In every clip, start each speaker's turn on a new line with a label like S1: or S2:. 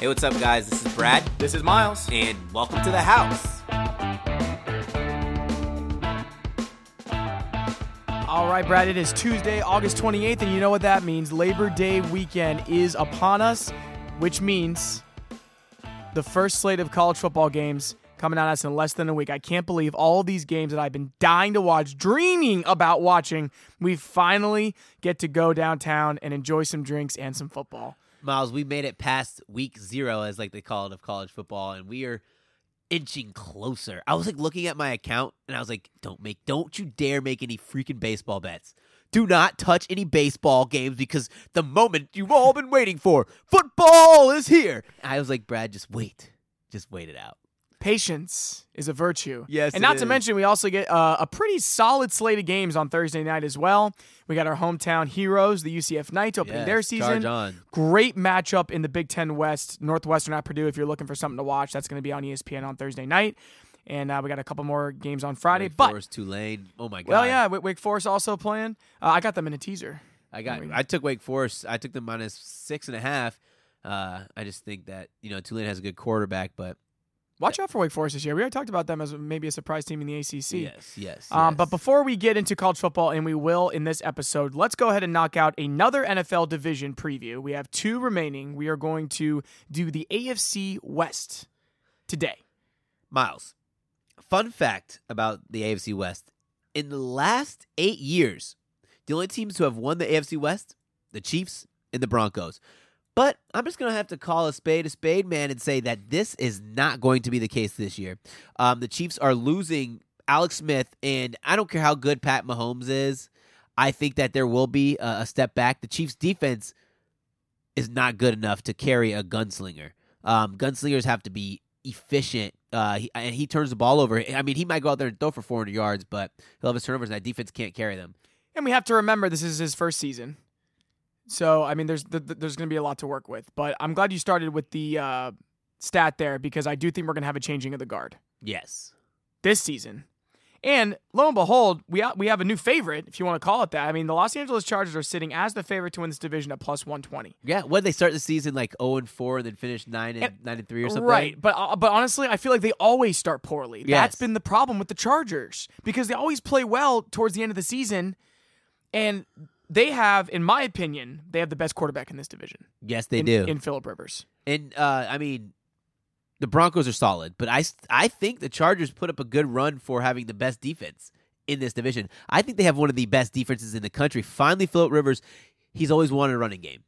S1: Hey, what's up, guys? This is Brad,
S2: This is Miles.
S1: and welcome to the house.
S2: All right, Brad, it is Tuesday, August 28th, and you know what that means. Labor Day weekend is upon us, which means the first slate of college football games coming at us in less than a week. I can't believe all these games that I've been dying to watch, dreaming about watching, we finally get to go downtown and enjoy some drinks and some football.
S1: Miles, we made it past week zero, as like they call it, of college football, and we are inching closer. I was like looking at my account, and I was like, "Don't make, don't you dare make any freaking baseball bets. Do not touch any baseball games because the moment you've all been waiting for, football is here." I was like, "Brad, just wait, just wait it out."
S2: Patience is a virtue.
S1: Yes,
S2: And not to mention, we also get uh, a pretty solid slate of games on Thursday night as well. We got our hometown heroes, the UCF Knights, opening their season.
S1: On.
S2: Great matchup in the Big Ten West, Northwestern at Purdue. If you're looking for something to watch, that's going to be on ESPN on Thursday night. And uh, we got a couple more games on Friday.
S1: Wake
S2: but,
S1: Forest, Tulane. Oh my god.
S2: well, yeah, Wake Forest also playing. Uh, I got them in a teaser.
S1: I got.
S2: There we go.
S1: I took Wake Forest. I took them minus six and a half. Uh, I just think that you know Tulane has a good quarterback, but
S2: Watch out for Wake Forest this year. We already talked about them as maybe a surprise team in the ACC.
S1: yes, yes.
S2: Um,
S1: yes.
S2: but before we get into college football, and we will in this episode, let's go ahead and knock out another NFL division preview. We have two remaining. We are going to do the AFC West today.
S1: Miles, fun fact about the AFC West: in the last eight years, the only teams who have won the AFC West, the Chiefs and the Broncos. But I'm just gonna have to call a spade a spade, man, and say that this is not going to be the case this year. Um, the Chiefs are losing Alex Smith, and I don't care how good Pat Mahomes is. I think that there will be a, a step back. The Chiefs' defense is not good enough to carry a gunslinger. Um, gunslingers have to be efficient, uh, he, and he turns the ball over. I mean, he might go out there and throw for 400 yards, but he'll have his turnovers, and that defense can't carry them.
S2: And we have to remember this is his first season. So, I mean, there's th- th- there's going to be a lot to work with. But I'm glad you started with the uh, stat there because I do think we're going to have a changing of the guard
S1: Yes.
S2: this season. And lo and behold, we ha- we have a new favorite, if you want to call it that. I mean, the Los Angeles Chargers are sitting as the favorite to win this division at plus 120.
S1: Yeah. when they start the season like 0 and 4 and then finish 9 and,
S2: And-
S1: 9 and 3 or something?
S2: Right, but uh, but honestly, I feel like they always start poorly.
S1: Yes.
S2: That's been the problem with the Chargers because they always play well towards the end of the season, and they have, in my opinion, they have the best quarterback in this division.
S1: Yes, they
S2: in,
S1: do.
S2: in Philip Rivers.
S1: and uh, I mean, the Broncos are solid, but I, I think the Chargers put up a good run for having the best defense in this division. I think they have one of the best defenses in the country. Finally, Philip Rivers, he's always wanted a running game.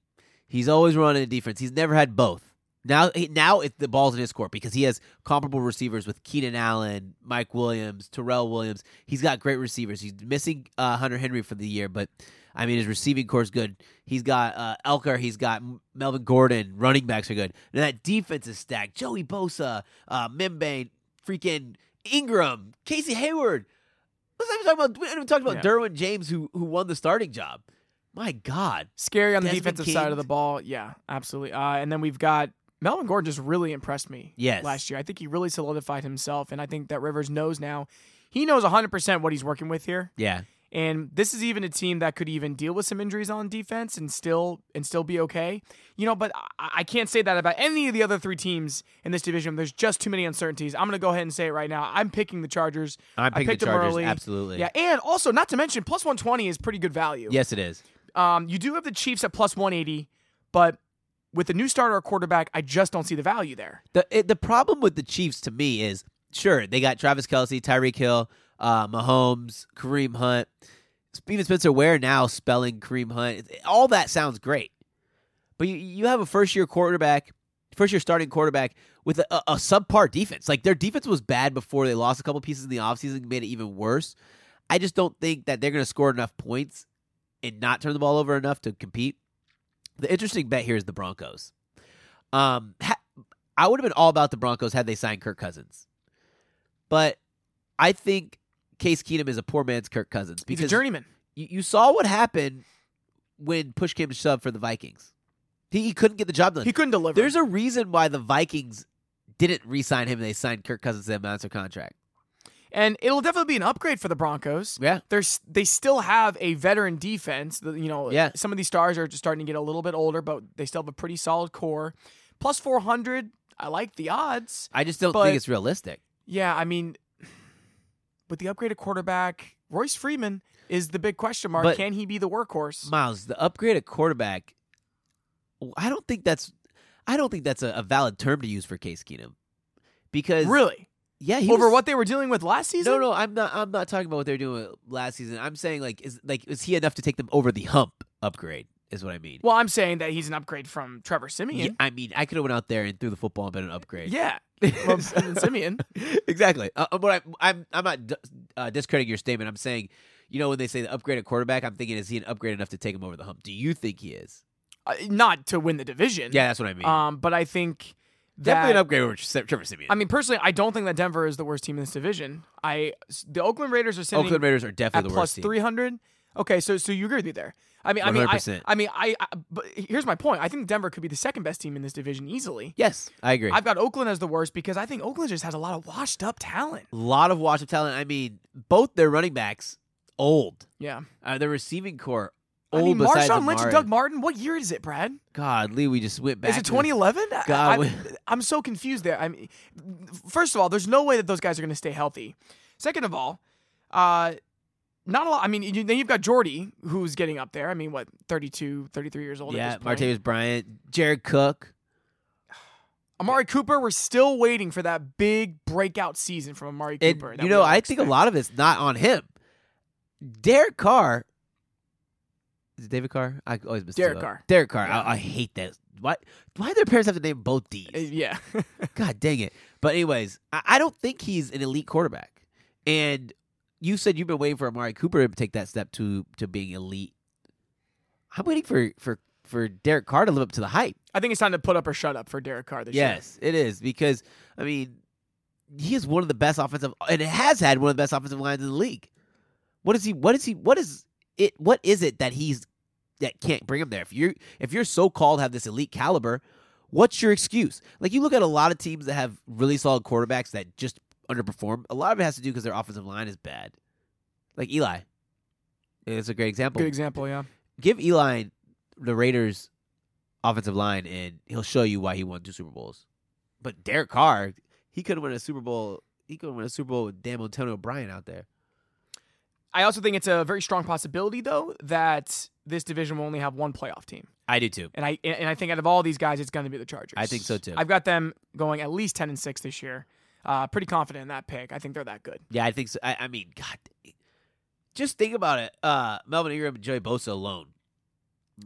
S1: He's always running a defense. He's never had both. Now, now it, the ball's in his court because he has comparable receivers with Keenan Allen, Mike Williams, Tyrell Williams. He's got great receivers. He's missing uh, Hunter Henry for the year, but I mean his receiving core is good. He's got uh, Ekeler. He's got Melvin Gordon. Running backs are good. Now that defense is stacked. Joey Bosa, uh, Mebane, freaking Ingram, Casey Hayward. Let's not even talk about. We haven't even talked about
S2: Yeah.
S1: Derwin James, who who won the starting job. My God.
S2: Scary on the
S1: Desmond
S2: defensive side of the ball. Yeah, absolutely. Uh, and then we've got Melvin Gordon just really impressed me
S1: Yes.
S2: last year. I think he really solidified himself, and I think that Rivers knows now. He knows 100% what he's working with here.
S1: Yeah.
S2: And this is even a team that could even deal with some injuries on defense and still and still be okay. You know, but I, I can't say that about any of the other three teams in this division. There's just too many uncertainties. I'm going to go ahead and say it right now. I'm picking the Chargers.
S1: I'm
S2: I picked
S1: the
S2: them early.
S1: Absolutely.
S2: Yeah, and also not to mention plus 120 is pretty good value.
S1: Yes, it is.
S2: Um, you do have the Chiefs at plus 180, but with the new starter or quarterback, I just don't see the value there.
S1: The it, the problem with the Chiefs to me is sure they got Travis Kelce, Tyreek Hill, uh, Mahomes, Kareem Hunt, Steven Spencer Ware now spelling Kareem Hunt. All that sounds great, but you you have a first year quarterback, first year starting quarterback with a, a, a subpar defense. Like their defense was bad before they lost a couple pieces in the offseason, made it even worse. I just don't think that they're going to score enough points and not turn the ball over enough to compete. The interesting bet here is the Broncos. Um, ha- I would have been all about the Broncos had they signed Kirk Cousins, but I think Case Keenum is a poor man's Kirk Cousins
S2: He's
S1: because
S2: a journeyman.
S1: you, you saw what happened when push came to shove for the Vikings. He, he couldn't get the job done.
S2: He couldn't deliver.
S1: There's a reason why the Vikings didn't re-sign him. They signed Kirk Cousins to a master contract.
S2: and it'll definitely be an upgrade for the Broncos.
S1: Yeah.
S2: There's they still have a veteran defense. You know,
S1: Yeah.
S2: some of these stars are just starting to get a little bit older, but they still have a pretty solid core. plus 400. I like the odds.
S1: I just don't think it's realistic.
S2: Yeah, I mean, with the upgraded quarterback, Royce Freeman is the big question mark.
S1: But-
S2: Can he be the workhorse?
S1: Miles, the upgraded quarterback. I don't think that's. I don't think that's a, a valid term to use for Case Keenum, because
S2: Really?
S1: yeah, he
S2: Over
S1: was-
S2: what they were dealing with last season?
S1: No, no, I'm not. I'm not talking about what they're doing last season. I'm saying like is like is he enough to take them over the hump? Upgrade is what I mean.
S2: Well, I'm saying that he's an upgrade from Trevor
S1: Yeah,
S2: Siemian.
S1: I mean, I could have went out there and threw the football and been an upgrade.
S2: Yeah. Well, Siemian.
S1: exactly. Uh, but I, I'm I'm not uh, discrediting your statement. I'm saying, you know, when they say the upgraded quarterback, I'm thinking is he an upgrade enough to take him over the hump? Do you think he is?
S2: Uh, not to win the division.
S1: Yeah, that's what I mean.
S2: Um, but I think that
S1: Definitely an upgrade over Trevor Siemian.
S2: I mean, personally, I don't think that Denver is the worst team in this division. I the Oakland Raiders are sitting
S1: Oakland Raiders are
S2: at
S1: definitely the worst
S2: three hundred. Okay, so so you agree with me there? I mean, I mean, I, I mean, I, I. But here's my point. I think Denver could be the second best team in this division easily.
S1: Yes, I agree.
S2: I've got Oakland as the worst because I think Oakland just has a lot of washed up talent.
S1: a lot of washed up talent. I mean, both their running backs old.
S2: Yeah,
S1: Uh, their receiving core old.
S2: I
S1: mean,
S2: Marshawn Lynch and Doug Martin. What year is it, Brad?
S1: God, Lee, we just went back.
S2: Is it 2011?
S1: God,
S2: I, am so confused there. I mean, first of all, there's no way that those guys are going to stay healthy. Second of all, uh, not a lot. I mean, you, then you've got Jordy, who's getting up there. I mean, what, 32, 33 years old?
S1: Yeah. Martavis Bryant, Jared Cook.
S2: Amari Cooper. We're still waiting for that big breakout season from Amari
S1: And
S2: Cooper.
S1: you know, I think a lot of it's not on him. Derek Carr. Is it David Carr? I always miss
S2: Derek Carr.
S1: Derek Carr.
S2: Yeah.
S1: I, I hate that. Why? Why do their parents have to name both D's?
S2: Uh, yeah.
S1: God dang it. But anyways, I, I don't think he's an elite quarterback. And you said you've been waiting for Amari Cooper to take that step to to being elite. I'm waiting for for for Derek Carr to live up to the hype.
S2: I think it's time to put up or shut up for Derek Carr this year.
S1: Yes, it is because I mean, he is one of the best offensive, and it has had one of the best offensive lines in the league. What is he? What is he? What is it? What is it that he's that can't bring him there? If you're if you're so called have this elite caliber, what's your excuse? Like you look at a lot of teams that have really solid quarterbacks that just underperform. A lot of it has to do because their offensive line is bad. Like Eli, it's a great example
S2: Good example, yeah.
S1: give Eli the Raiders offensive line and he'll show you why he won two Super Bowls. But Derek Carr, he could have won a Super Bowl. He could have won a Super Bowl with damn Antonio Bryan out there.
S2: I also think it's a very strong possibility, though, that this division will only have one playoff team.
S1: I do too.
S2: And I and I think out of all these guys, it's going to be the Chargers.
S1: I think so, too.
S2: I've got them going at least ten and six this year. Uh, pretty confident in that pick. I think they're that good.
S1: Yeah, I think so. I, I mean, God, just think about it. Uh, Melvin Ingram and Joey Bosa alone.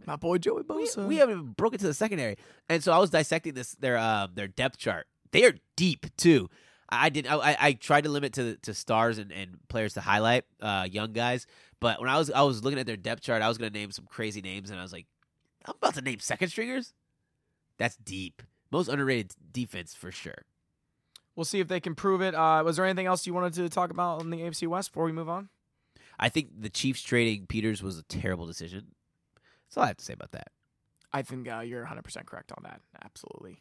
S2: My boy Joey Bosa.
S1: we haven't even broken to the secondary, and so I was dissecting this their um their depth chart. They are deep too. I did. I, I- I tried to limit to to stars and, and players to highlight uh, young guys. But when I was I was looking at their depth chart, I was going to name some crazy names, and I was like, I'm about to name second stringers. That's deep. Most underrated defense for sure.
S2: We'll see if they can prove it. Uh, was there anything else you wanted to talk about in the AFC West before we move on?
S1: I think the Chiefs trading Peters was a terrible decision. That's all I have to say about that.
S2: I think uh, you're 100% correct on that. Absolutely.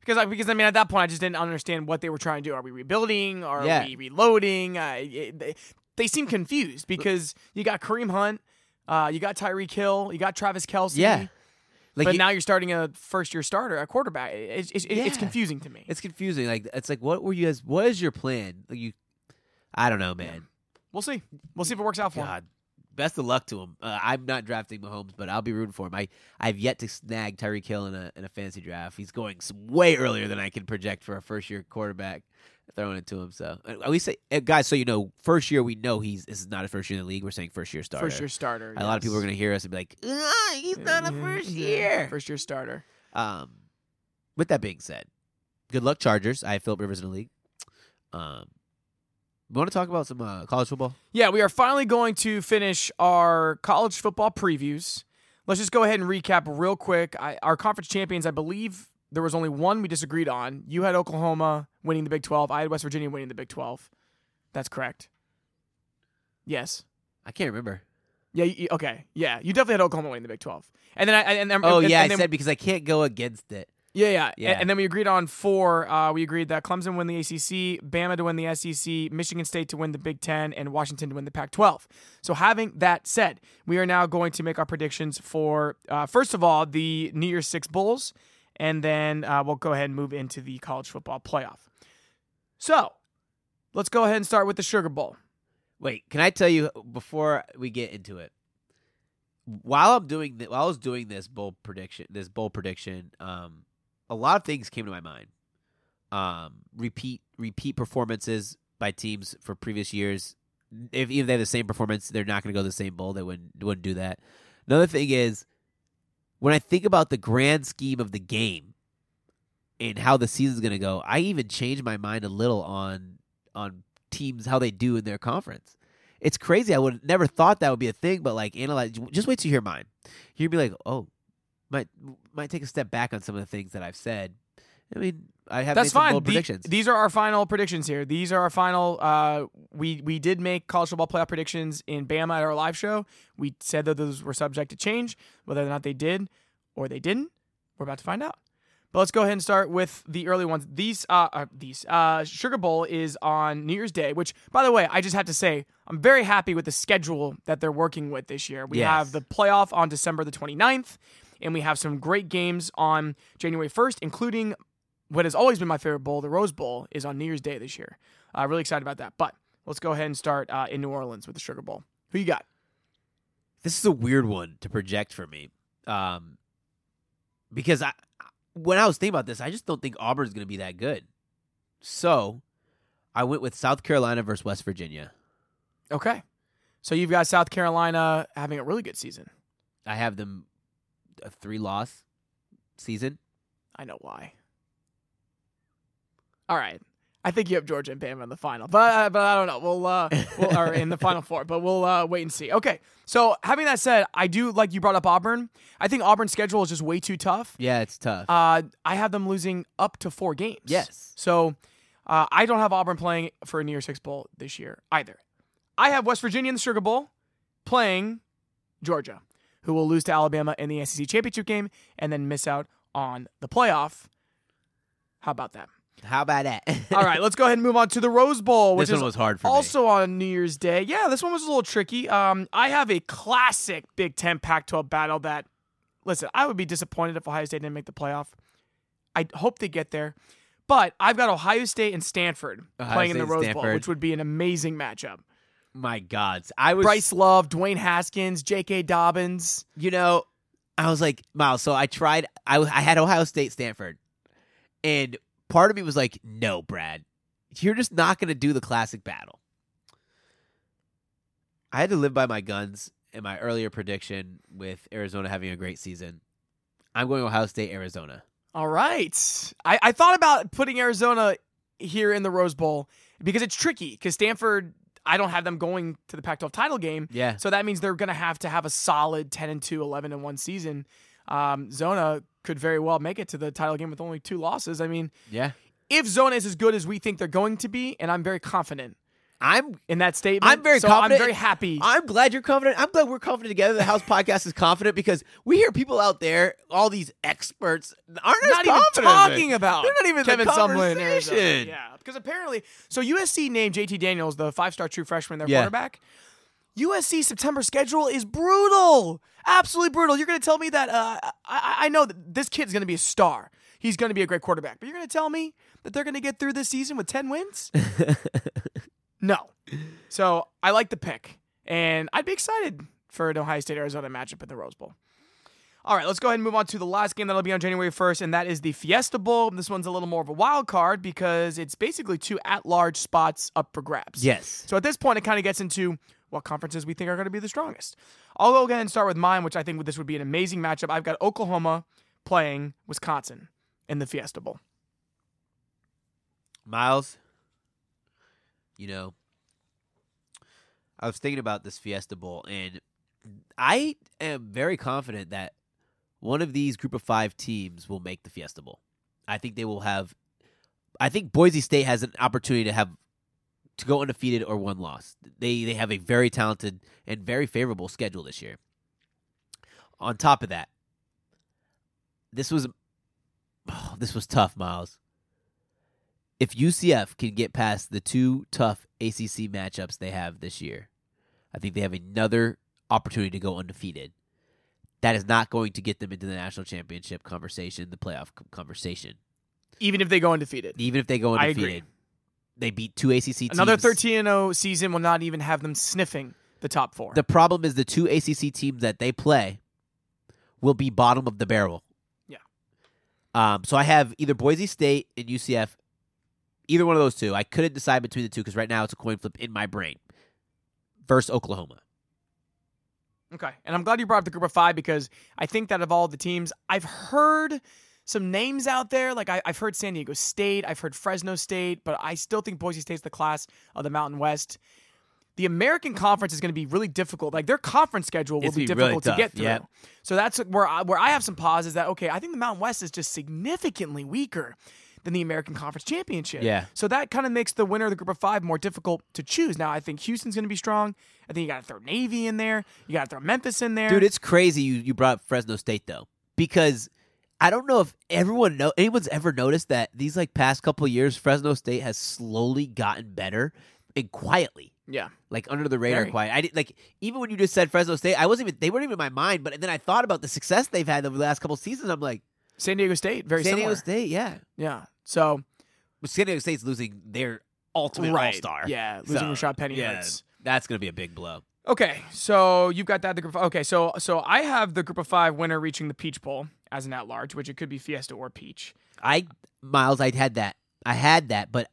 S2: Because I, because I mean at that point I just didn't understand what they were trying to do. Are we rebuilding? Are
S1: Yeah.
S2: we reloading? Uh, it, they, they seem confused because you got Kareem Hunt, uh, you got Tyreek Hill, you got Travis Kelce.
S1: Yeah. Like
S2: but
S1: you-
S2: now you're starting a first year starter, a quarterback. It's, it's, it's confusing to me.
S1: it's confusing. Like it's like, what were you guys? What is your plan? Like you, I don't know, man.
S2: We'll see. We'll see if it works out for him.
S1: God, best of luck to him. Uh, I'm not drafting Mahomes, but I'll be rooting for him. I I've yet to snag Tyreek Hill in a in a fantasy draft. He's going way earlier than I can project for a first year quarterback. Throwing it to him, so we say, uh, guys. So you know, first year we know he's this is not a first year in the league. We're saying first year starter.
S2: First year starter.
S1: A lot of people are going to hear us and be like, "Ah, "He's not a first year."
S2: First year starter.
S1: Um, with that being said, good luck, Chargers. I have Philip Rivers in the league. Um, we want to talk about some uh, college football.
S2: Yeah, we are finally going to finish our college football previews. Let's just go ahead and recap real quick. I, our conference champions, I believe there was only one we disagreed on. You had Oklahoma winning the Big 12. I had West Virginia winning the Big 12. That's correct. Yes.
S1: I can't remember.
S2: Yeah. You, okay. Yeah. You definitely had Oklahoma winning the Big 12. And then I and, and
S1: Oh
S2: and,
S1: yeah,
S2: and
S1: I said because I can't go against it.
S2: yeah, yeah,
S1: Yeah.
S2: And, then we agreed on four. Uh, we agreed that Clemson win the ACC, Bama to win the SEC, Michigan State to win the Big Ten, and Washington to win the Pac-12. So having that said, we are now going to make our predictions for uh, first of all the New Year's Six Bulls and then uh, we'll go ahead and move into the college football playoff. So let's go ahead and start with the Sugar Bowl.
S1: Wait, can I tell you before we get into it? While I'm doing while I was doing this bowl prediction, this bowl prediction, um, a lot of things came to my mind. Um, repeat repeat performances by teams for previous years. If even they have the same performance, they're not going to go to the same bowl. They wouldn't wouldn't do that. Another thing is when I think about the grand scheme of the game and how the season's going to go, I even changed my mind a little on on teams how they do in their conference. It's crazy. I would never thought that would be a thing, but like analyze. Just wait to hear mine. You'd be like, oh, might might take a step back on some of the things that I've said. I mean, I have
S2: That's fine. The-
S1: predictions.
S2: these are our final predictions here. These are our final. Uh, we we did make college football playoff predictions in Bama at our live show. We said that those were subject to change, whether or not they did or they didn't. We're about to find out. But let's go ahead and start with the early ones. These uh, uh these uh Sugar Bowl is on New Year's Day, which by the way, I just have to say I'm very happy with the schedule that they're working with this year. We
S1: Yes.
S2: have the playoff on December the 29th and we have some great games on January 1st, including what has always been my favorite bowl, the Rose Bowl, is on New Year's Day this year. Uh, really excited about that. But let's go ahead and start uh, in New Orleans with the Sugar Bowl. Who you got?
S1: this is a weird one to project for me, um, because I when I was thinking about this, I just don't think Auburn's going to be that good. So, I went with South Carolina versus West Virginia.
S2: Okay. So you've got South Carolina having a really good season.
S1: I have them a three loss season.
S2: I know why. All right. I think you have Georgia and Bama in the final, but uh, but I don't know. We'll uh, we'll or in the final four, but we'll uh, wait and see. Okay. So having that said, I do like you brought up Auburn. I think Auburn's schedule is just way too tough.
S1: Yeah, it's tough.
S2: Uh, I have them losing up to four games.
S1: yes.
S2: So uh, I don't have Auburn playing for a New Year's Six Bowl this year either. I have West Virginia in the Sugar Bowl playing Georgia, who will lose to Alabama in the SEC championship game and then miss out on the playoff. How about that?
S1: How about that?
S2: All right, let's go ahead and move on to the Rose Bowl, which
S1: this
S2: is
S1: one was hard for me.
S2: also on New Year's Day. Yeah, this one was a little tricky. Um, I have a classic Big Ten Pac-12 battle that, listen, I would be disappointed if Ohio State didn't make the playoff. I hope they get there, but I've got Ohio State and Stanford
S1: Ohio
S2: playing in the Rose Bowl, which would be an amazing matchup.
S1: My God, I was
S2: Bryce Love, Dwayne Haskins, J.K. Dobbins.
S1: you know, I was like, Miles. So I tried. I I had Ohio State, Stanford, and part of me was like, no, Brad, you're just not going to do the classic battle. I had to live by my guns in my earlier prediction with Arizona having a great season. I'm going Ohio State, Arizona.
S2: All right. I, I thought about putting Arizona here in the Rose Bowl because it's tricky because Stanford, I don't have them going to the Pac 12 title game.
S1: Yeah,
S2: So that means they're going to have to have a solid 10 and 2, 11 and 1 season. Um, Zona could very well make it to the title game with only two losses. I mean,
S1: yeah.
S2: if Zona is as good as we think they're going to be, and I'm very confident
S1: I'm
S2: in that statement,
S1: I'm very
S2: so
S1: confident.
S2: I'm very happy.
S1: I'm glad you're confident. I'm glad we're confident together. The House Podcast is confident because we hear people out there, all these experts, aren't
S2: not even talking about
S1: They're not even
S2: Kevin
S1: the
S2: Sumlin.
S1: Conversation.
S2: Yeah, because apparently, so USC named JT Daniels the five-star true freshman, their
S1: Yeah.
S2: quarterback. USC September schedule is brutal, absolutely brutal. You're going to tell me that uh, I, I know that this kid's going to be a star. He's going to be a great quarterback, but you're going to tell me that they're going to get through this season with ten wins? no. So I like the pick, and I'd be excited for an Ohio State Arizona matchup in the Rose Bowl. All right, let's go ahead and move on to the last game that'll be on January 1st, and that is the Fiesta Bowl. This one's a little more of a wild card because it's basically two at large spots up for grabs.
S1: Yes.
S2: So at this point, it kind of gets into what conferences we think are going to be the strongest. I'll go ahead and start with mine, which I think this would be an amazing matchup. I've got Oklahoma playing Wisconsin in the Fiesta Bowl.
S1: Miles, you know, I was thinking about this Fiesta Bowl, and I am very confident that one of these group of five teams will make the Fiesta Bowl. I think they will have. I think Boise State has an opportunity to have to go undefeated or one loss. They they have a very talented and very favorable schedule this year. On top of that, this was oh, this was tough, Miles if UCF can get past the two tough ACC matchups they have this year, I think they have another opportunity to go undefeated. That is not going to get them into the national championship conversation, the playoff conversation.
S2: Even if they go undefeated.
S1: Even if they go undefeated, they beat two ACC teams.
S2: Another 13 0 season will not even have them sniffing the top four.
S1: The problem is the two ACC teams that they play will be bottom of the barrel.
S2: Yeah.
S1: Um. So I have either Boise State and UCF, either one of those two. I couldn't decide between the two because right now it's a coin flip in my brain. Versus Oklahoma.
S2: Okay. And I'm glad you brought up the group of five because I think that of all the teams, I've heard some names out there. Like I, I've heard San Diego State, I've heard Fresno State, but I still think Boise State's the class of the Mountain West. The American Conference is going to be really difficult. Like their conference schedule will
S1: It's
S2: be
S1: gonna really
S2: difficult to get through.
S1: yep.
S2: So that's where I, where I have some pause is that okay, I think the Mountain West is just significantly weaker than the American Conference Championship.
S1: Yeah.
S2: So that kind of makes the winner of the group of five more difficult to choose. Now I think Houston's going to be strong. I think you got to throw Navy in there. You got to throw Memphis in there.
S1: Dude, it's crazy you, you brought up Fresno State though. Because I don't know if everyone know anyone's ever noticed that these like past couple years Fresno State has slowly gotten better and quietly.
S2: yeah.
S1: Like under the radar
S2: Very.
S1: quiet. I did like even when you just said Fresno State, I wasn't even they weren't even in my mind, but then I thought about the success they've had over the last couple seasons. I'm like,
S2: San Diego State, very
S1: San
S2: similar.
S1: Diego State, yeah.
S2: Yeah. So
S1: But San Diego State's losing their ultimate
S2: right.
S1: all star.
S2: Yeah, losing
S1: So,
S2: Rashad Penny
S1: yeah,
S2: hurts.
S1: that's gonna be a big blow.
S2: Okay, so you've got that the group. Okay, so so I have the group of five winner reaching the Peach Bowl as an at large, which it could be Fiesta or Peach.
S1: I Miles, I had that. I had that, but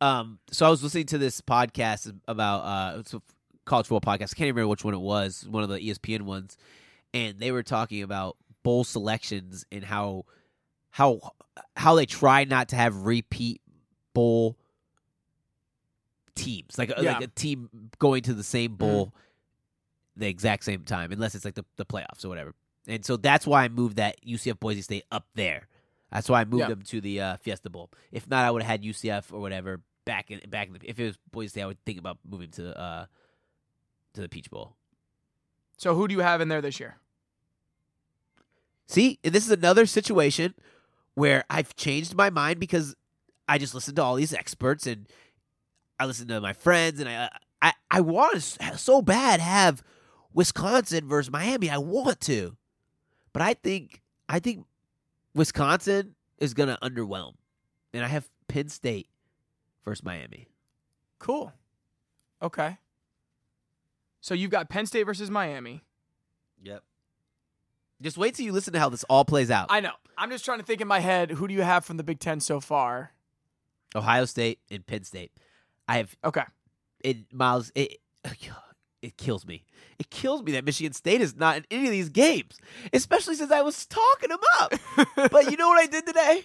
S1: um, so I was listening to this podcast about uh, it's a college football podcast. I can't even remember which one it was, one of the ESPN ones, and they were talking about bowl selections and how how how they try not to have repeat bowl teams, like a-
S2: Yeah.
S1: like a team going to the same bowl the exact same time, unless it's like the, the playoffs or whatever. And so that's why I moved that UCF Boise State up there. That's why I moved
S2: Yeah.
S1: them to the uh, Fiesta Bowl. If not, I would have had UCF or whatever back in back. In the, if it was Boise State, I would think about moving to uh to the Peach Bowl.
S2: So who do you have in there this year?
S1: See, and this is another situation where I've changed my mind because I just listened to all these experts and I listened to my friends and I I I want to so bad have Wisconsin versus Miami. I want to, but I think I think Wisconsin is going to underwhelm, and I have Penn State versus Miami.
S2: Cool. Okay. So you've got Penn State versus Miami.
S1: Yep. Just wait till you listen to how this all plays out.
S2: I know. I'm just trying to think in my head who do you have from the Big Ten so far?
S1: Ohio State and Penn State. I have
S2: Okay.
S1: it Miles it it kills me. It kills me that Michigan State is not in any of these games, especially since I was talking them up. but you know what I did today?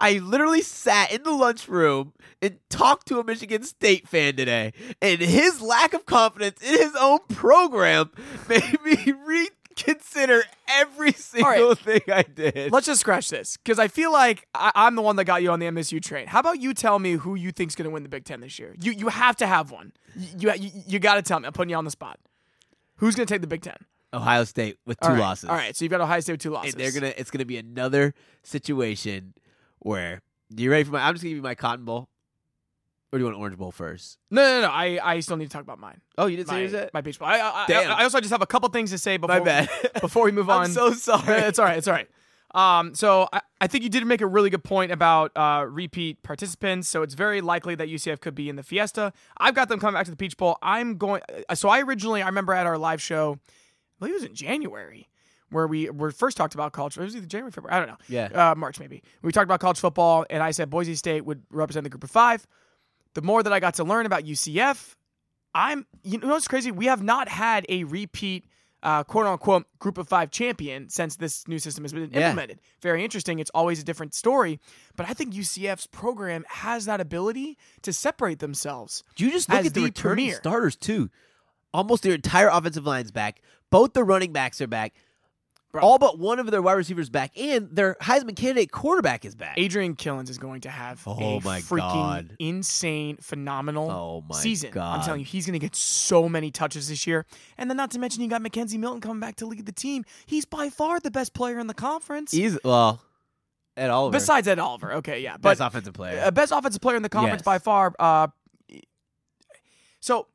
S1: I literally sat in the lunchroom and talked to a Michigan State fan today, and his lack of confidence in his own program made me reconsider every single thing I did.
S2: Let's just scratch this because I feel like I- I'm the one that got you on the MSU train. How about you tell me who you think's going to win the Big Ten this year? You you have to have one. You you, you got to tell me. I'm putting you on the spot. Who's going to take the Big Ten?
S1: Ohio State with two
S2: All right.
S1: losses.
S2: All right, so you've got Ohio State with two losses.
S1: and they're gonna it's gonna be another situation where you ready for my I'm just gonna give you my cotton bowl. Or do you want orange bowl first?
S2: No, no, no. I, I still need to talk about mine.
S1: Oh, you didn't
S2: My,
S1: say yours yet?
S2: my Peach Bowl. I, I, I,
S1: Damn.
S2: I also just have a couple things to say before
S1: My bad.
S2: before we move on.
S1: I'm so sorry.
S2: it's all right. It's all right. Um, so I, I think you did make a really good point about uh, repeat participants. So it's very likely that UCF could be in the Fiesta. I've got them coming back to the Peach Bowl. I'm going. uh, So I originally, I remember at our live show, I believe it was in January, where we were first talked about college. It was either January, February. I don't know.
S1: Yeah.
S2: uh, March maybe. We talked about college football, and I said Boise State would represent the group of five. The more that I got to learn about UCF, I'm you know it's crazy? We have not had a repeat uh, quote unquote group of five champion since this new system has been
S1: Yeah.
S2: implemented. Very interesting. It's always a different story, but I think UCF's program has that ability to separate themselves.
S1: Do you just look at the,
S2: the
S1: returning
S2: premier.
S1: starters too. Almost their entire offensive line's back. Both the running backs are back.
S2: Bro.
S1: All but one of their wide receivers back, and their Heisman candidate quarterback is back.
S2: Adrian Killins is going to have
S1: Oh
S2: a
S1: my
S2: freaking
S1: God.
S2: insane, phenomenal
S1: Oh my
S2: season. I'm telling you, he's going to get so many touches this year. And then, not to mention, you got McKenzie Milton coming back to lead the team. He's by far the best player in the conference.
S1: He's well, at all.
S2: Besides Ed Oliver, okay, yeah,
S1: best
S2: but
S1: offensive player.
S2: uh, best offensive player in the conference
S1: Yes.
S2: by far. Uh, so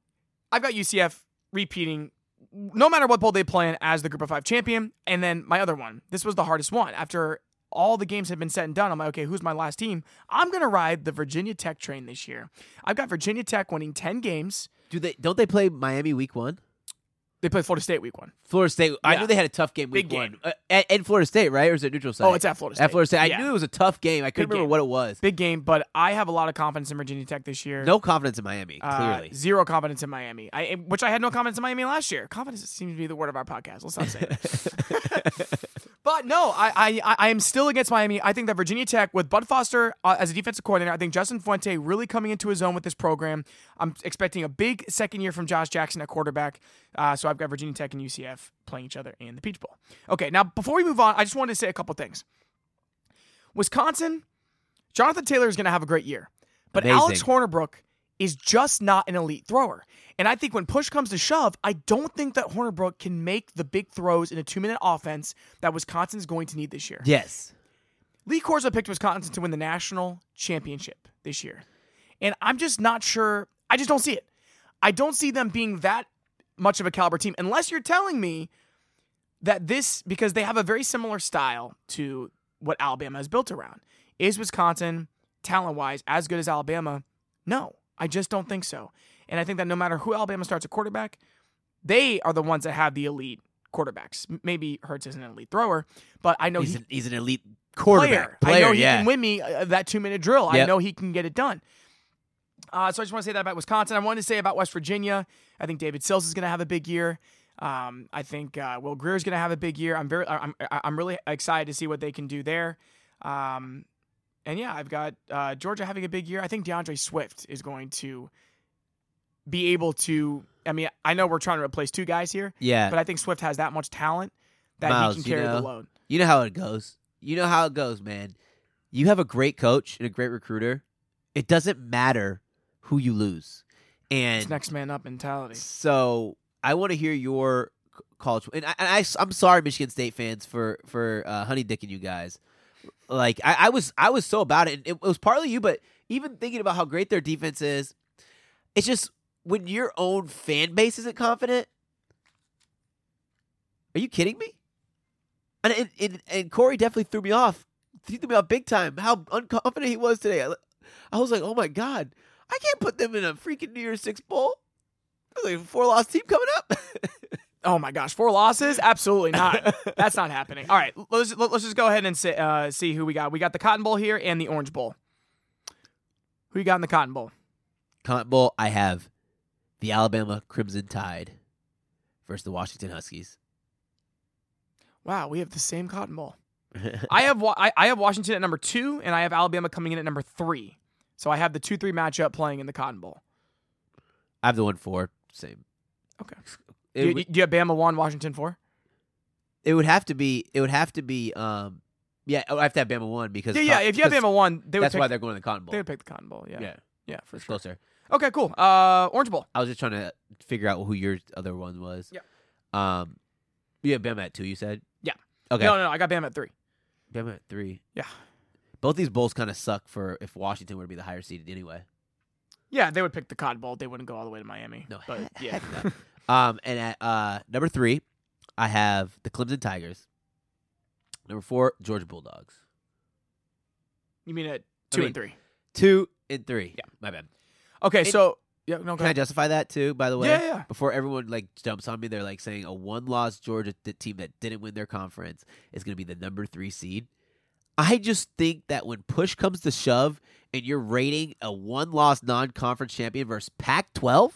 S2: I've got UCF repeating no matter what bowl they play in as the Group of Five champion. And then my other one, this was the hardest one. After all the games had been set and done, I'm like, okay, who's my last team? I'm gonna ride the Virginia Tech train this year. I've got Virginia Tech winning 10 games.
S1: Do they? Don't they play Miami week one?
S2: They play Florida State week one.
S1: Florida State. I
S2: Yeah.
S1: knew they had a tough game week
S2: Big
S1: one
S2: game.
S1: Uh, at, at Florida State, right? Or is it neutral site?
S2: Oh, it's at Florida State.
S1: At Florida State. I
S2: Yeah.
S1: knew it was a tough game. I couldn't
S2: Big
S1: remember
S2: game.
S1: what it was.
S2: Big game, but I have a lot of confidence in Virginia Tech this year.
S1: No confidence in Miami.
S2: Uh,
S1: Clearly.
S2: zero confidence in Miami. I, which I had no confidence in Miami last year. Confidence seems to be the word of our podcast. Let's not say that. but no, I, I I am still against Miami. I think that Virginia Tech with Bud Foster uh, as a defensive coordinator, I think Justin Fuente really coming into his own with this program. I'm expecting a big second year from Josh Jackson at quarterback. Uh, so I've got Virginia Tech and UCF playing each other in the Peach Bowl. Okay, now before we move on, I just wanted to say a couple things. Wisconsin, Jonathan Taylor is going to have a great year, but
S1: Amazing.
S2: Alex Hornibrook is just not an elite thrower. And I think when push comes to shove, I don't think that Hornibrook can make the big throws in a two minute offense that Wisconsin is going to need this year.
S1: yes.
S2: Lee Corso picked Wisconsin to win the national championship this year. And I'm just not sure. I just don't see it. I don't see them being that much of a caliber team unless you're telling me that this, because they have a very similar style to what Alabama is built around. Is Wisconsin, talent wise, as good as Alabama? No, I just don't think so. And I think that no matter who Alabama starts at quarterback, they are the ones that have the elite quarterbacks. Maybe Hurts isn't an elite thrower, but I know
S1: He's
S2: he,
S1: an, he's an elite quarterback.
S2: player. I know he
S1: yeah.
S2: can win me uh, that two minute drill. I know he can get it done. Uh, so I just want to say that about Wisconsin. I wanted to say about West Virginia. I think David Sills is going to have a big year. Um, I think uh, Will Grier is going to have a big year. I'm very, I'm, I'm really excited to see what they can do there. Um, and yeah, I've got uh, Georgia having a big year. I think D'Andre Swift is going to be able to. I mean, I know we're trying to replace two guys here,
S1: Yeah.
S2: but I think Swift has that much talent that
S1: Miles,
S2: he can
S1: you
S2: carry the load.
S1: You know how it goes. You know how it goes, man. You have a great coach and a great recruiter. It doesn't matter who you lose. And
S2: It's next man up mentality.
S1: so I want to hear your college. And I, and I, am sorry, Michigan State fans, for for uh, honey dicking you guys. Like I, I was, I was so about it. And it was partly you, but even thinking about how great their defense is, it's just when your own fan base isn't confident. Are you kidding me? And and, and, and Corey definitely threw me off. He threw me off big time. How unconfident he was today. I, I was like, oh my god, I can't put them in a freaking New Year's Six bowl. Like a four loss team coming up.
S2: Oh my gosh, four losses? Absolutely not. That's not happening. All right, let's let's just go ahead and say, uh, see who we got. We got the Cotton Bowl here and the Orange Bowl. Who you got in the Cotton Bowl?
S1: Cotton Bowl, I have the Alabama Crimson Tide versus the Washington Huskies.
S2: Wow, we have the same Cotton Bowl. I have I, I have Washington at number two, and I have Alabama coming in at number three. So I have the two three matchup playing in the Cotton Bowl.
S1: I have the one four. Same.
S2: Okay. Do you,
S1: would-
S2: do you have Bama one, Washington four?
S1: it would have to be. It would have to be. Um. Yeah, I have to have Bama one because
S2: Yeah, yeah. If you have Bama one, they would
S1: that's
S2: pick,
S1: why they're going to the Cotton Bowl.
S2: they would pick the Cotton Bowl. Yeah,
S1: yeah,
S2: yeah, for
S1: it's
S2: sure.
S1: closer.
S2: Okay, cool. Uh, Orange Bowl.
S1: I was just trying to figure out who your other one was.
S2: Yeah.
S1: Um. You have Bama at two. You said.
S2: Yeah.
S1: Okay.
S2: No, no, no. I got Bama at three.
S1: Bama at three.
S2: Yeah.
S1: Both these bowls kind of suck for if Washington were to be the higher seeded anyway.
S2: Yeah, they would pick the Cotton Bowl. They wouldn't go all the way to Miami.
S1: No,
S2: but yeah.
S1: Um, and at uh, number three, I have the Clemson Tigers. Number four, Georgia Bulldogs.
S2: You mean at two
S1: mean-
S2: and three?
S1: Two and three.
S2: Yeah.
S1: my bad.
S2: Okay,
S1: It-
S2: so yeah, no,
S1: Can I justify that too? By the way,
S2: Yeah, yeah, yeah.
S1: Before everyone like jumps on me, they're like saying a one-loss Georgia th- team that didn't win their conference is going to be the number three seed. I just think that when push comes to shove, and you're rating a one-loss non-conference champion versus Pac-12,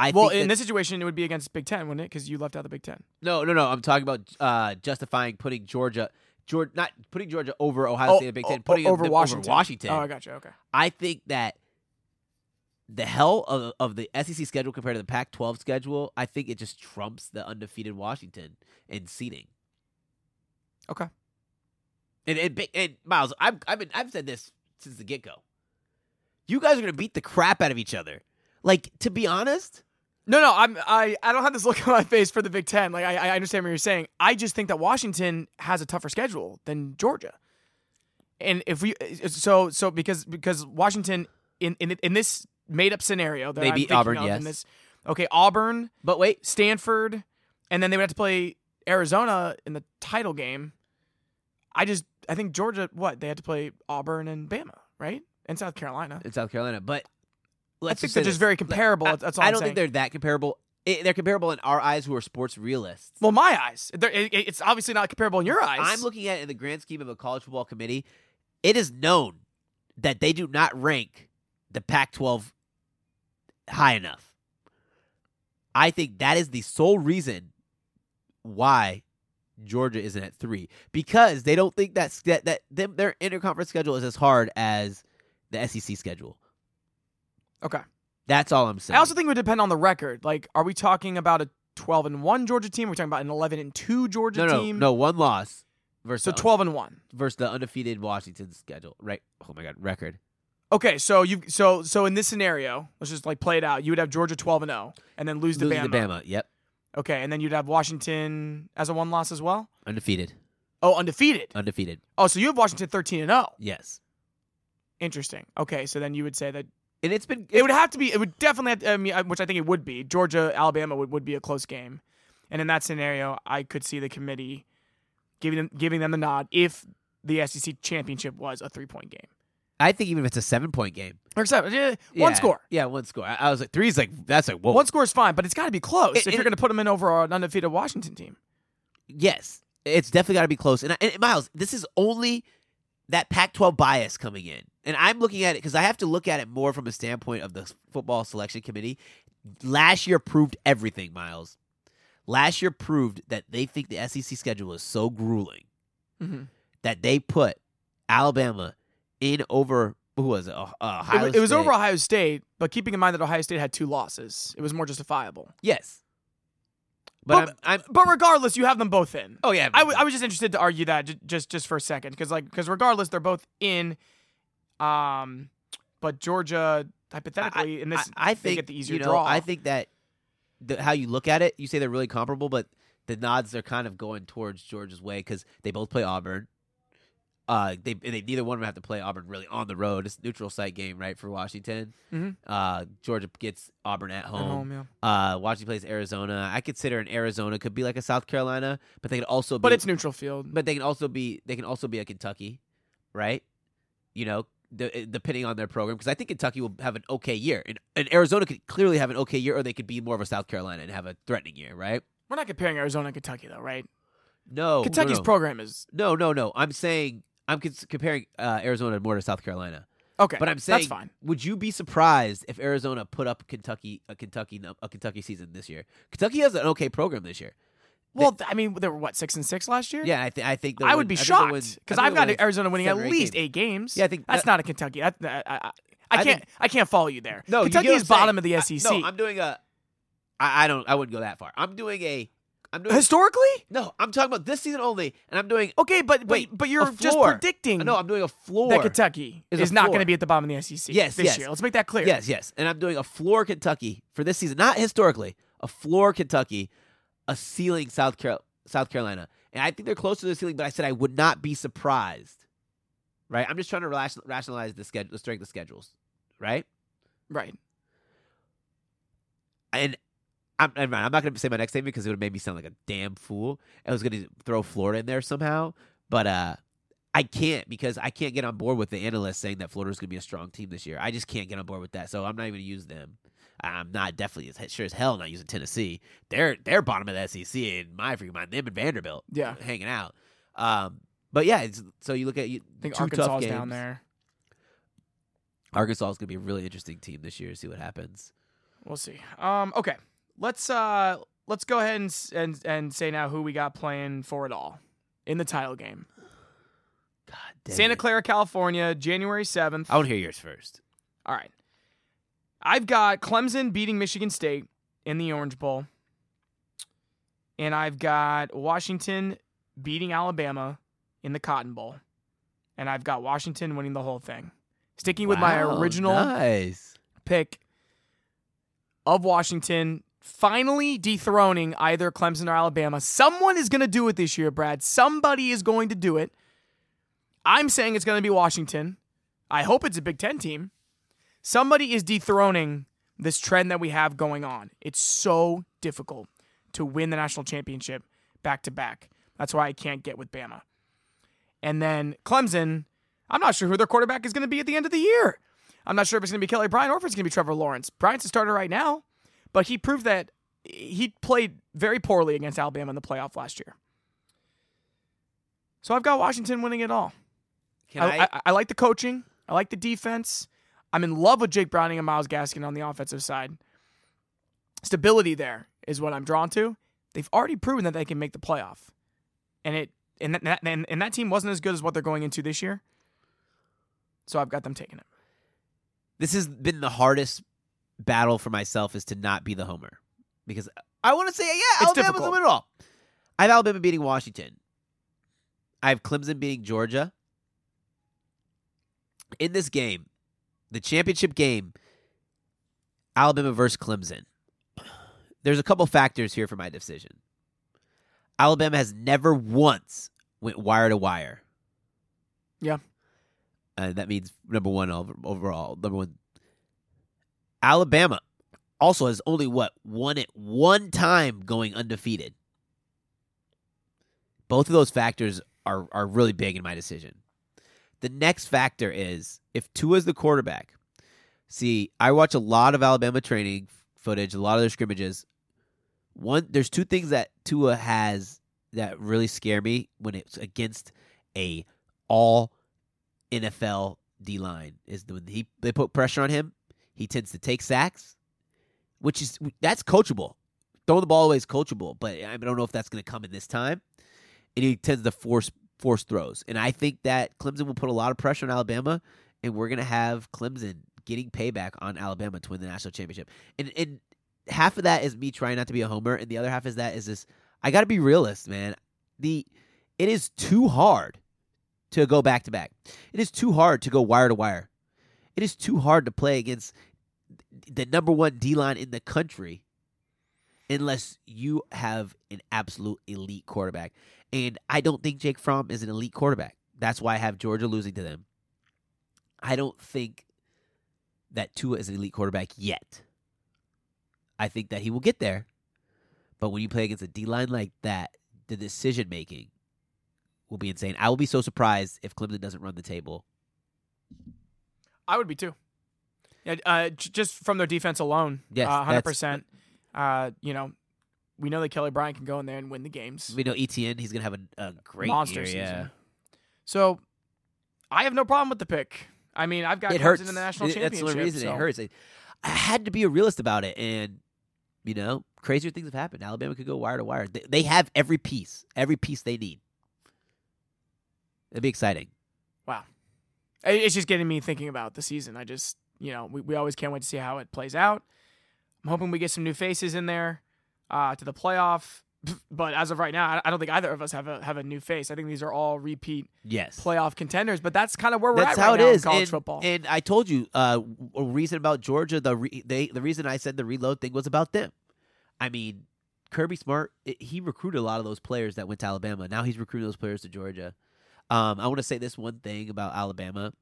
S1: I
S2: well,
S1: think
S2: in
S1: that-
S2: this situation, it would be against Big Ten, wouldn't it? Because you left out the Big Ten.
S1: No, no, no. I'm talking about uh, justifying putting Georgia, Georgia, not putting Georgia over Ohio State and Big Ten, putting
S2: Oh, over
S1: them
S2: Washington.
S1: Over Washington.
S2: Oh, I got you. Okay.
S1: I think that the hell of, of the SEC schedule compared to the Pac-12 schedule, I think it just trumps the undefeated Washington in seeding.
S2: Okay.
S1: And and, and Miles, I've I've been I've said this since the get go. You guys are gonna beat the crap out of each other. Like to be honest,
S2: No, no, I'm I, I don't have this look on my face for the Big Ten. Like I, I understand what you're saying. I just think that Washington has a tougher schedule than Georgia. And if we uh, so so because because Washington in in, in this made up scenario that
S1: They
S2: I'm
S1: beat Auburn,
S2: of
S1: yes.
S2: in this Okay, Auburn,
S1: But wait,
S2: Stanford, and then they would have to play Arizona in the title game. I just I think Georgia what they had to play Auburn and Bama, right? And South Carolina.
S1: in South Carolina, but
S2: I think
S1: just
S2: they're just very comparable.
S1: I,
S2: that's all
S1: I
S2: I'm
S1: don't
S2: saying.
S1: think they're that comparable. Eh, they're comparable in our eyes, who are sports realists.
S2: well, my eyes. It, it's obviously not comparable in your eyes.
S1: I'm looking at it in the grand scheme of a college football committee. It is known that they do not rank the Pac-12 high enough. I think that is the sole reason why Georgia isn't at three because they don't think that that, that them, their interconference schedule is as hard as the SEC schedule.
S2: Okay.
S1: That's all I'm saying.
S2: I also think it would depend on the record. Like, are we talking about a 12 and one Georgia team? We're we talking about an 11 and two Georgia
S1: no, no,
S2: team?
S1: no, one loss versus
S2: So
S1: the-
S2: 12 and one.
S1: versus the undefeated Washington schedule. Right? Oh my god, record.
S2: Okay, so you so so in this scenario, let's just like play it out. You would have Georgia 12 and 0 and then lose to
S1: Losing
S2: Bama.
S1: to Bama. Yep,
S2: Okay, and then you'd have Washington as a one loss as well.
S1: undefeated,
S2: Oh, undefeated.
S1: undefeated.
S2: Oh, so you have Washington 13 and 0.
S1: Yes,
S2: Interesting. Okay, so then you would say that
S1: and it's been
S2: it would have to be. It would definitely. Have to, I mean, uh, which I think it would be. Georgia, Alabama would, would be a close game, and in that scenario, I could see the committee giving them giving them the nod if the SEC championship was a three point game
S1: I think even if it's a seven point game,
S2: or seven, yeah, one
S1: Yeah,
S2: score.
S1: Yeah, one score. I, I was like, three is like that's like whoa.
S2: One score is fine, but it's got to be close
S1: It-
S2: if
S1: it-
S2: you're going to put them in over an undefeated Washington team.
S1: yes, it's definitely got to be close. And, I, and Miles, this is only that Pac-12 bias coming in, and I'm looking at it because I have to look at it more from a standpoint of the football selection committee. Last year proved everything, Miles. Last year proved that they think the SEC schedule is so grueling
S2: Mhm.
S1: that they put Alabama in over who was it? Uh,
S2: It,
S1: Ohio
S2: wa- it was over Ohio State, but keeping in mind that Ohio State had two losses, it was more justifiable.
S1: Yes, but,
S2: But-
S1: I'm, I'm.
S2: But regardless, you have them both in.
S1: Oh yeah,
S2: I, w- I was just interested to argue that j- just just for a second because like because regardless they're both in, um, but Georgia hypothetically in this
S1: I, I think
S2: get the easier
S1: you know,
S2: draw.
S1: I think that the, how you look at it, you say they're really comparable, but the nods are kind of going towards Georgia's way because they both play Auburn. Uh, they, they neither one of them have to play Auburn really on the road. It's a neutral site game, right, for Washington.
S2: Mhm.
S1: Uh, Georgia gets Auburn at
S2: At
S1: home.
S2: home, yeah.
S1: Uh, Washington plays Arizona. I consider an Arizona could be like a South Carolina, but they can also be
S2: But it's neutral field.
S1: but they can also be they can also be a Kentucky, right? You know, the, depending on their program, because I think Kentucky will have an okay year, and, and Arizona could clearly have an okay year, or they could be more of a South Carolina and have a threatening year, right?
S2: We're not comparing Arizona and Kentucky though, right?
S1: No,
S2: Kentucky's
S1: no, no.
S2: program is
S1: no, no, no. I'm saying I'm comparing uh, Arizona more to South Carolina,
S2: okay.
S1: but I'm saying
S2: that's fine.
S1: Would you be surprised if Arizona put up Kentucky a Kentucky a Kentucky season this year? Kentucky has an okay program this year.
S2: Well, th- I mean, they were what six and six last year.
S1: Yeah, I, th- I think
S2: I would be
S1: they'll
S2: shocked because
S1: I
S2: I've got Arizona winning at least eight games.
S1: Yeah, I think
S2: that's
S1: that-
S2: not a Kentucky. That, that- I, I, I
S1: I
S2: can't.
S1: think-
S2: I can't follow you there.
S1: No,
S2: Kentucky is bottom of the
S1: I-
S2: SEC.
S1: no, I'm doing a. I, I don't. I wouldn't go that far. I'm doing a. I'm doing.
S2: Historically,
S1: no, I'm talking about this season only, and I'm doing.
S2: okay, but
S1: Wait,
S2: but, but you're just predicting
S1: No, I'm doing a floor.
S2: that Kentucky
S1: is
S2: is, not going to be at the bottom of the SEC
S1: Yes,
S2: this
S1: yes.
S2: year. Let's make that clear.
S1: Yes, yes, and I'm doing a floor Kentucky for this season, not historically. A floor Kentucky, a ceiling South Carol- South Carolina, and I think they're close to the ceiling. But I said I would not be surprised. Right, I'm just trying to rationalize the schedule, the strength of schedules. Right,
S2: Right.
S1: and I'm, I'm not going to say my next statement because it would have made me sound like a damn fool. I was going to throw Florida in there somehow, but uh, I can't because I can't get on board with the analysts saying that Florida's going to be a strong team this year. I just can't get on board with that, so I'm not even going to use them. I'm not definitely as sure as hell not using Tennessee. They're they're bottom of the SEC in my freaking mind. Them and Vanderbilt,
S2: Yeah.
S1: hanging out. Um, but yeah, it's, so you look at you,
S2: I think
S1: two
S2: Arkansas down there.
S1: Arkansas is going to be a really interesting team this year. See what happens.
S2: We'll see. Um. Okay. Let's uh. Let's go ahead and and and say now who we got playing for it all in the title game.
S1: God damn
S2: Santa
S1: it.
S2: Clara, California, January seventh.
S1: I want to hear yours first.
S2: All right. I've got Clemson beating Michigan State in the Orange Bowl. And I've got Washington beating Alabama in the Cotton Bowl. And I've got Washington winning the whole thing. Sticking with my original
S1: nice.
S2: pick of Washington, finally dethroning either Clemson or Alabama. Someone is going to do it this year, Brad. Somebody is going to do it. I'm saying it's going to be Washington. I hope it's a Big Ten team. Somebody is dethroning this trend that we have going on. It's so difficult to win the national championship back to back. That's why I can't get with Bama. And then Clemson, I'm not sure who their quarterback is going to be at the end of the year. I'm not sure if it's going to be Kelly Bryant or if it's going to be Trevor Lawrence. Bryant's a starter right now, but he proved that he played very poorly against Alabama in the playoff last year. So I've got Washington winning it all.
S1: Can
S2: I, I, I like the coaching. I like the defense. I'm in love with Jake Browning and Myles Gaskin on the offensive side. Stability there is what I'm drawn to. They've already proven that they can make the playoff, and it and that and, and that team wasn't as good as what they're going into this year. So I've got them taking it.
S1: this has been the hardest battle for myself is to not be the homer because I want to say yeah,
S2: It's
S1: Alabama's
S2: difficult.
S1: the win it all. I have Alabama beating Washington. I have Clemson beating Georgia. In this game, the championship game, Alabama versus Clemson. There's a couple factors here for my decision. Alabama has never once went wire to wire.
S2: Yeah.
S1: And that means number one overall. Number one. Alabama also has only what won it one time going undefeated. Both of those factors are are really big in my decision. The next factor is if Tua's the quarterback. See, I watch a lot of Alabama training footage, a lot of their scrimmages. One, there's two things that Tua has that really scare me when it's against a all NFL D line. Is when he they put pressure on him, he tends to take sacks, which is that's coachable. Throwing the ball away is coachable, but I don't know if that's going to come in this time. And he tends to force force throws, and I think that Clemson will put a lot of pressure on Alabama, and we're to have Clemson getting payback on Alabama to win the national championship. And and half of that is me trying not to be a homer, and the other half is that is this I got to be realist, man. The it is too hard to go back to back. It is too hard to go wire to wire. It is too hard to play against the number one D line in the country unless you have an absolute elite quarterback. And I don't think Jake Fromm is an elite quarterback. That's why I have Georgia losing to them. I don't think that Tua is an elite quarterback yet. I think that he will get there. But when you play against a D line like that, the decision making will be insane. I will be so surprised if Clemson doesn't run the table.
S2: I would be too. Yeah, uh, j- just from their defense alone.
S1: Yes,
S2: uh, hundred
S1: that's-
S2: percent. Uh, you know, we know that Kelly Bryant can go in there and win the games.
S1: We know Etienne, he's going to have a, a great
S2: Monster
S1: year.
S2: season.
S1: Yeah.
S2: So, I have no problem with the pick. I mean, I've got
S1: It hurts.
S2: in the national
S1: It-
S2: championship.
S1: That's the reason
S2: so-
S1: it hurts. I, I had to be a realist about it. And, you know, crazier things have happened. Alabama could go wire to wire. They, they have every piece, every piece they need. It'd be exciting.
S2: Wow. It's just getting me thinking about the season. I just, you know, we, we always can't wait to see how it plays out. I'm hoping we get some new faces in there uh, to the playoff. But as of right now, I- don't think either of us have a have a new face. I think these are all repeat
S1: Yes.
S2: playoff contenders. But that's kind of where we're
S1: That's
S2: at
S1: how
S2: right
S1: it
S2: now
S1: is.
S2: in college
S1: and,
S2: football.
S1: And I told you, uh, a reason about Georgia, the re- they the reason I said the reload thing was about them. I mean, Kirby Smart, it, he recruited a lot of those players that went to Alabama. Now he's recruiting those players to Georgia. Um, I want to say this one thing about Alabama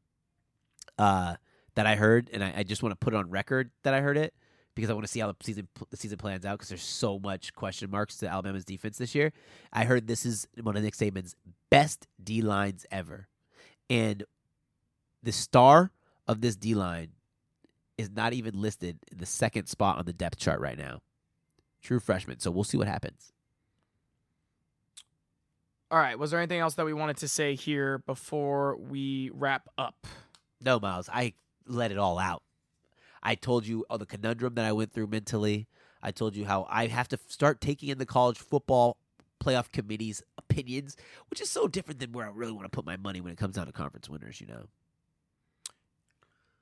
S1: uh, that I heard, and I, I just want to put it on record that I heard it because I want to see how the season the season plans out because there's so much question marks to Alabama's defense this year. I heard this is one of Nick Saban's best D lines ever, and the star of this D line is not even listed in the second spot on the depth chart right now. True freshman. So we'll see what happens.
S2: all right. Was there anything else that we wanted to say here before we wrap up?
S1: No, Miles, I let it all out. I told you all the conundrum that I went through mentally. I told you how I have to start taking in the college football playoff committee's opinions, which is so different than where I really want to put my money when it comes down to conference winners, you know.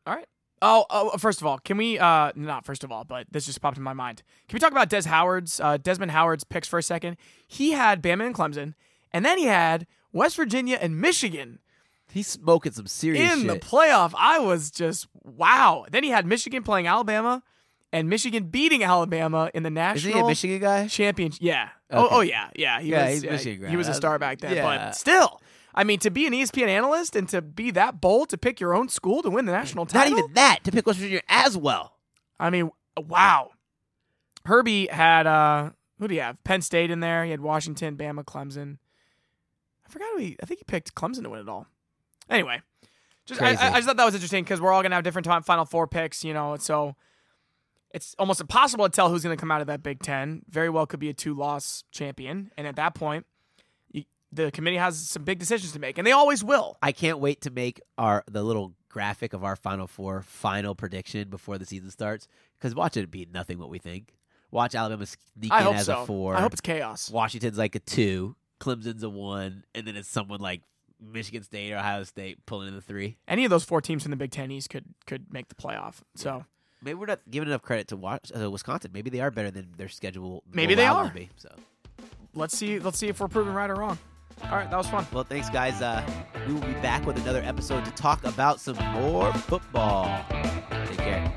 S2: All right. Oh, oh, first of all, can we? Uh, not first of all, but this just popped in my mind. Can we talk about Des Howard's, uh, Desmond Howard's picks for a second? He had Bama and Clemson, and then he had West Virginia and Michigan
S1: He's smoking some serious
S2: in the playoff. I was just wow. Then he had Michigan playing Alabama, and Michigan beating Alabama in the
S1: national.
S2: National
S1: he a Michigan guy?
S2: championship. Yeah. Oh,
S1: Okay.
S2: oh yeah, yeah. He
S1: Yeah,
S2: was.
S1: he's
S2: yeah,
S1: Michigan grad.
S2: He was a star back then,
S1: yeah.
S2: but still. I mean, to be an ESPN analyst and to be that bold to pick your own school to win the national title.
S1: Not even that to pick West Virginia as well.
S2: I mean, wow. Herbie had uh who do you have? Penn State in there. He had Washington, Bama, Clemson. I forgot who he. I think he picked Clemson to win it all. Anyway, just I, I, just thought that was interesting because we're all gonna have different time, Final Four picks, you know. So it's almost impossible to tell who's gonna come out of that Big Ten. Very well could be a two-loss champion, and at that point, you, the committee has some big decisions to make, and they always will.
S1: I can't wait to make our the little graphic of our Final Four final prediction before the season starts. Because watch it be nothing what we think. Watch Alabama sneak in as
S2: so.
S1: a four.
S2: I hope it's chaos.
S1: Washington's like a two. Clemson's a one, and then it's someone like Michigan State or Ohio State pulling in the three.
S2: Any of those four teams from the Big Ten East could could make the playoff. So.
S1: Maybe we're not giving enough credit to Wa- uh, Wisconsin. Maybe they are better than their schedule. will
S2: Maybe they
S1: allow
S2: are.
S1: them to Be, so,
S2: let's see let's see if we're proven right or wrong. All right, that was fun.
S1: well, thanks, guys. Uh, we will be back with another episode to talk about some more football. Take care.